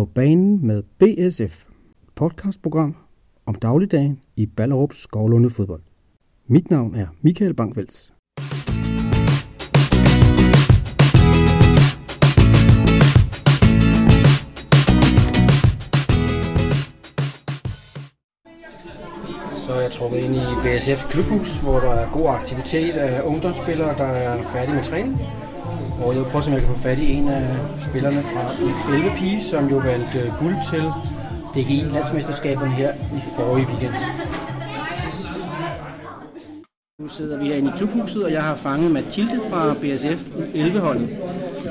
På banen med BSF, podcastprogram om dagligdagen i Ballerup Skovlunde fodbold. Mit navn er Michael Bankvels. Så er jeg trukket ind i BSF Klubhus, hvor der er god aktivitet af ungdomsspillere, der er færdige med træning. Og jeg vil prøve, om jeg kan få fat i en af spillerne fra 11 pige, som jo vandt øh, guld til DGI landsmesterskaberne her i forrige weekend. Nu sidder vi herinde i klubhuset, og jeg har fanget Mathilde fra BSF 11-holdet.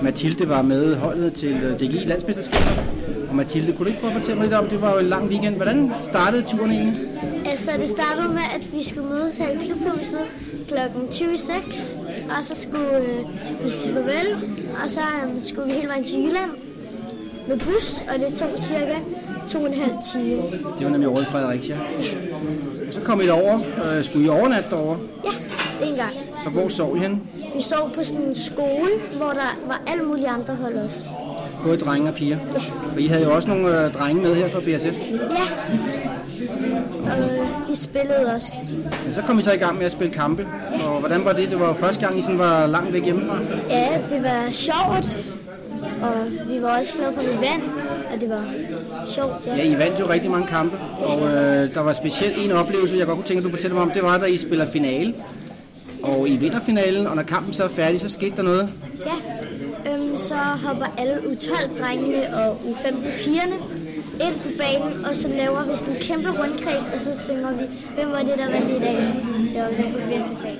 Mathilde var med holdet til øh, DGI landsmesterskaberne. Og Mathilde, kunne du ikke prøve at fortælle mig lidt om, det var jo en lang weekend. Hvordan startede turen egentlig? Altså, det startede med, at vi skulle mødes her i klubhuset kl. 26, og så skulle øh, vi sige farvel, og så øh, skulle vi hele vejen til Jylland med bus, og det tog cirka to og en halv time. Det var nemlig over i Fredericia. Og så kom I over. Øh, skulle I overnatte derovre? Ja, en gang. Så hvor sov I hen? Vi sov på sådan en skole, hvor der var alle mulige andre hold også. Både drenge og piger. For I havde jo også nogle øh, drenge med her fra BSF. Ja, og øh, de spillede også. Så kom I så i gang med at spille kampe. Og hvordan var det? Det var jo første gang, I sådan var langt væk hjemmefra. Ja, det var sjovt, og vi var også glade for, at vi vandt, og det var sjovt. Ja, Ja. I vandt jo rigtig mange kampe. Og øh, der var specielt en oplevelse, jeg godt kunne tænke, at du fortæller mig om. Det var, da I spiller finale. Og I vinder finalen, og når kampen så er færdig, så skete der noget. Ja, øhm, så hopper alle U12-drengene og U15-pigerne ind på banen, og så laver vi sådan en kæmpe rundkreds, og så synger vi, hvem var det, der vandt i dag? Det var den på bedste fag.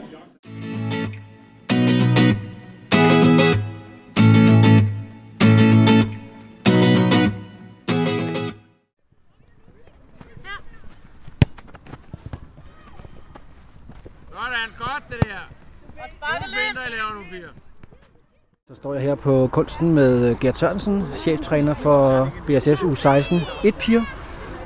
Sådan, godt det der. God vinter, I laver nu, piger. Så står jeg her på kunsten med øh, Gert Sørensen, cheftræner for BSF's U16 1 piger.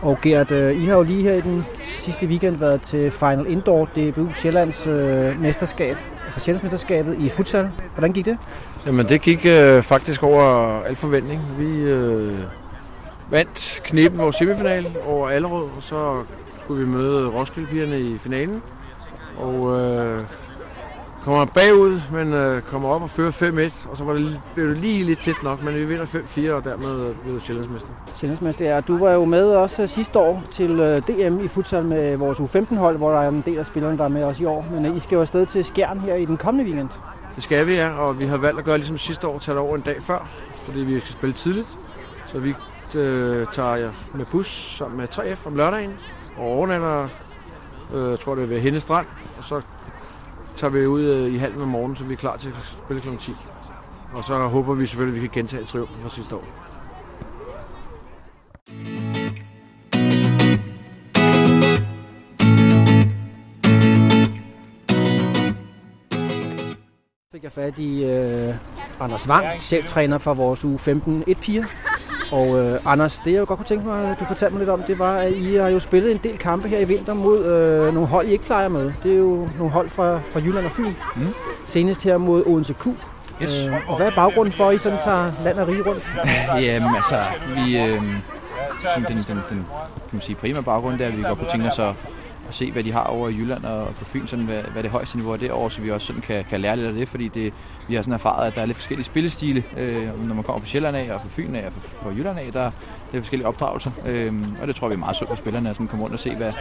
Og Gert, øh, I har jo lige her i den sidste weekend været til Final Indoor DBU Sjællands øh, mesterskab, altså Sjællandsmesterskabet i futsal. Hvordan gik det? Jamen, det gik øh, faktisk over al forventning. Vi øh, vandt kniben vores semifinal over Allerød, og så skulle vi møde Roskilde-pigerne i finalen. Og øh, kommer bagud, men øh, kommer op og fører 5-1, og så var det, blev det lige lidt tæt nok, men vi vinder 5-4, og dermed blev Sjællandsmester. Sjællandsmester, ja. Du var jo med også sidste år til øh, DM i futsal med vores U15-hold, hvor der er en del af spillerne, der er med også i år. Men øh, I skal jo afsted til Skjern her i den kommende weekend. Det skal vi, ja, og vi har valgt at gøre ligesom sidste år, tage det over en dag før, fordi vi skal spille tidligt. Så vi øh, tager ja, med bus sammen med 3F om lørdagen, og overnatter, øh, jeg tror det er ved Henne Strand, og så tager vi ud øh, i halv om morgenen, så vi er klar til at spille kl. 10. Og så håber vi selvfølgelig, at vi kan gentage triumfen fra sidste år. fik jeg fat i øh, Anders Wang, cheftræner for vores u 15 1 piger. Og øh, Anders, det jeg godt kunne tænke mig, at du fortalte mig lidt om, det var, at I har jo spillet en del kampe her i vinter mod øh, nogle hold, I ikke plejer med. Det er jo nogle hold fra, fra Jylland og Fyn. Mm. Senest her mod Odense Q. Yes. Øh, og hvad er baggrunden for, at I sådan tager land og rige rundt? Jamen altså, vi, øh, sådan den, den, den kan man sige, primære baggrund der, vi godt kunne tænke os at, at se, hvad de har over i Jylland og på Fyn, sådan, hvad, hvad det højeste niveau er derovre, så vi også sådan kan, kan lære lidt af det, fordi det, vi har sådan erfaret, at der er lidt forskellige spillestile, øh, når man kommer fra Sjælland af og fra Fyn af og fra, fra Jylland af, der, der er forskellige opdragelser, øh, og det tror vi er meget sundt for spillerne, at sådan komme rundt og se, hvad,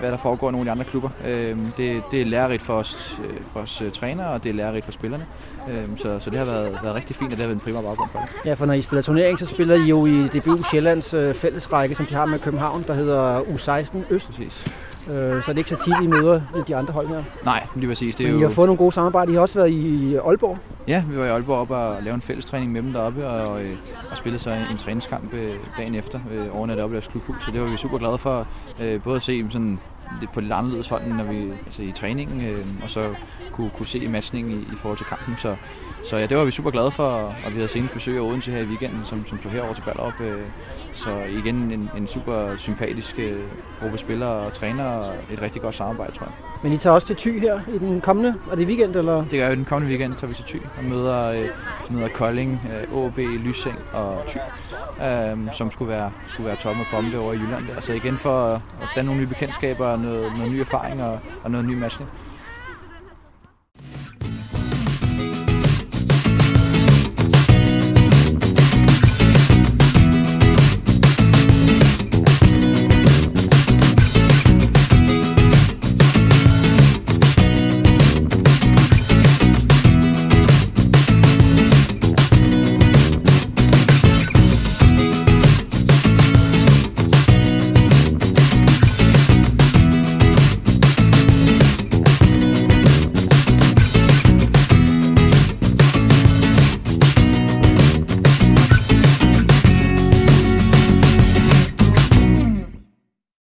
hvad, der foregår i nogle af de andre klubber. Øh, det, det er lærerigt for os, øh, for os øh, trænere, og det er lærerigt for spillerne, øh, så, så det har været, været rigtig fint, og det har været en primær baggrund for det. Ja, for når I spiller turnering, så spiller I jo i DBU Sjællands øh, fællesrække, som de har med København, der hedder U16 Øst. Præcis. Øh, så er det ikke så tit, I møder de andre hold her. Nej, lige præcis. Det er Men I jo... har fået nogle gode samarbejder. I har også været i Aalborg. Ja, vi var i Aalborg op og lave en fælles træning med dem deroppe, og, øh, og spillede så en træningskamp øh, dagen efter øh, overnat oppe i deres klubhus, så det var vi super glade for, øh, både at se sådan lidt på lidt anderledes hold, når vi altså i træningen, øh, og så kunne, kunne se matchningen i, i forhold til kampen, så, så ja, det var vi super glade for, og vi havde senest besøg af Odense her i weekenden, som, som tog herover til Ballerup, øh, så igen en, en super sympatisk øh, gruppe spillere og trænere, og et rigtig godt samarbejde, tror jeg. Men I tager også til Thy her i den kommende, er det weekend eller? Det gør vi den kommende weekend, tager vi til Thy og møder øh, møder Kolding, øh, AB, Lysing og Thy, øh, som skulle være, skulle være tomme for det over i Jylland. Der. Så igen for at danne nogle nye bekendtskaber, noget, noget ny erfaring og, og noget ny matchning.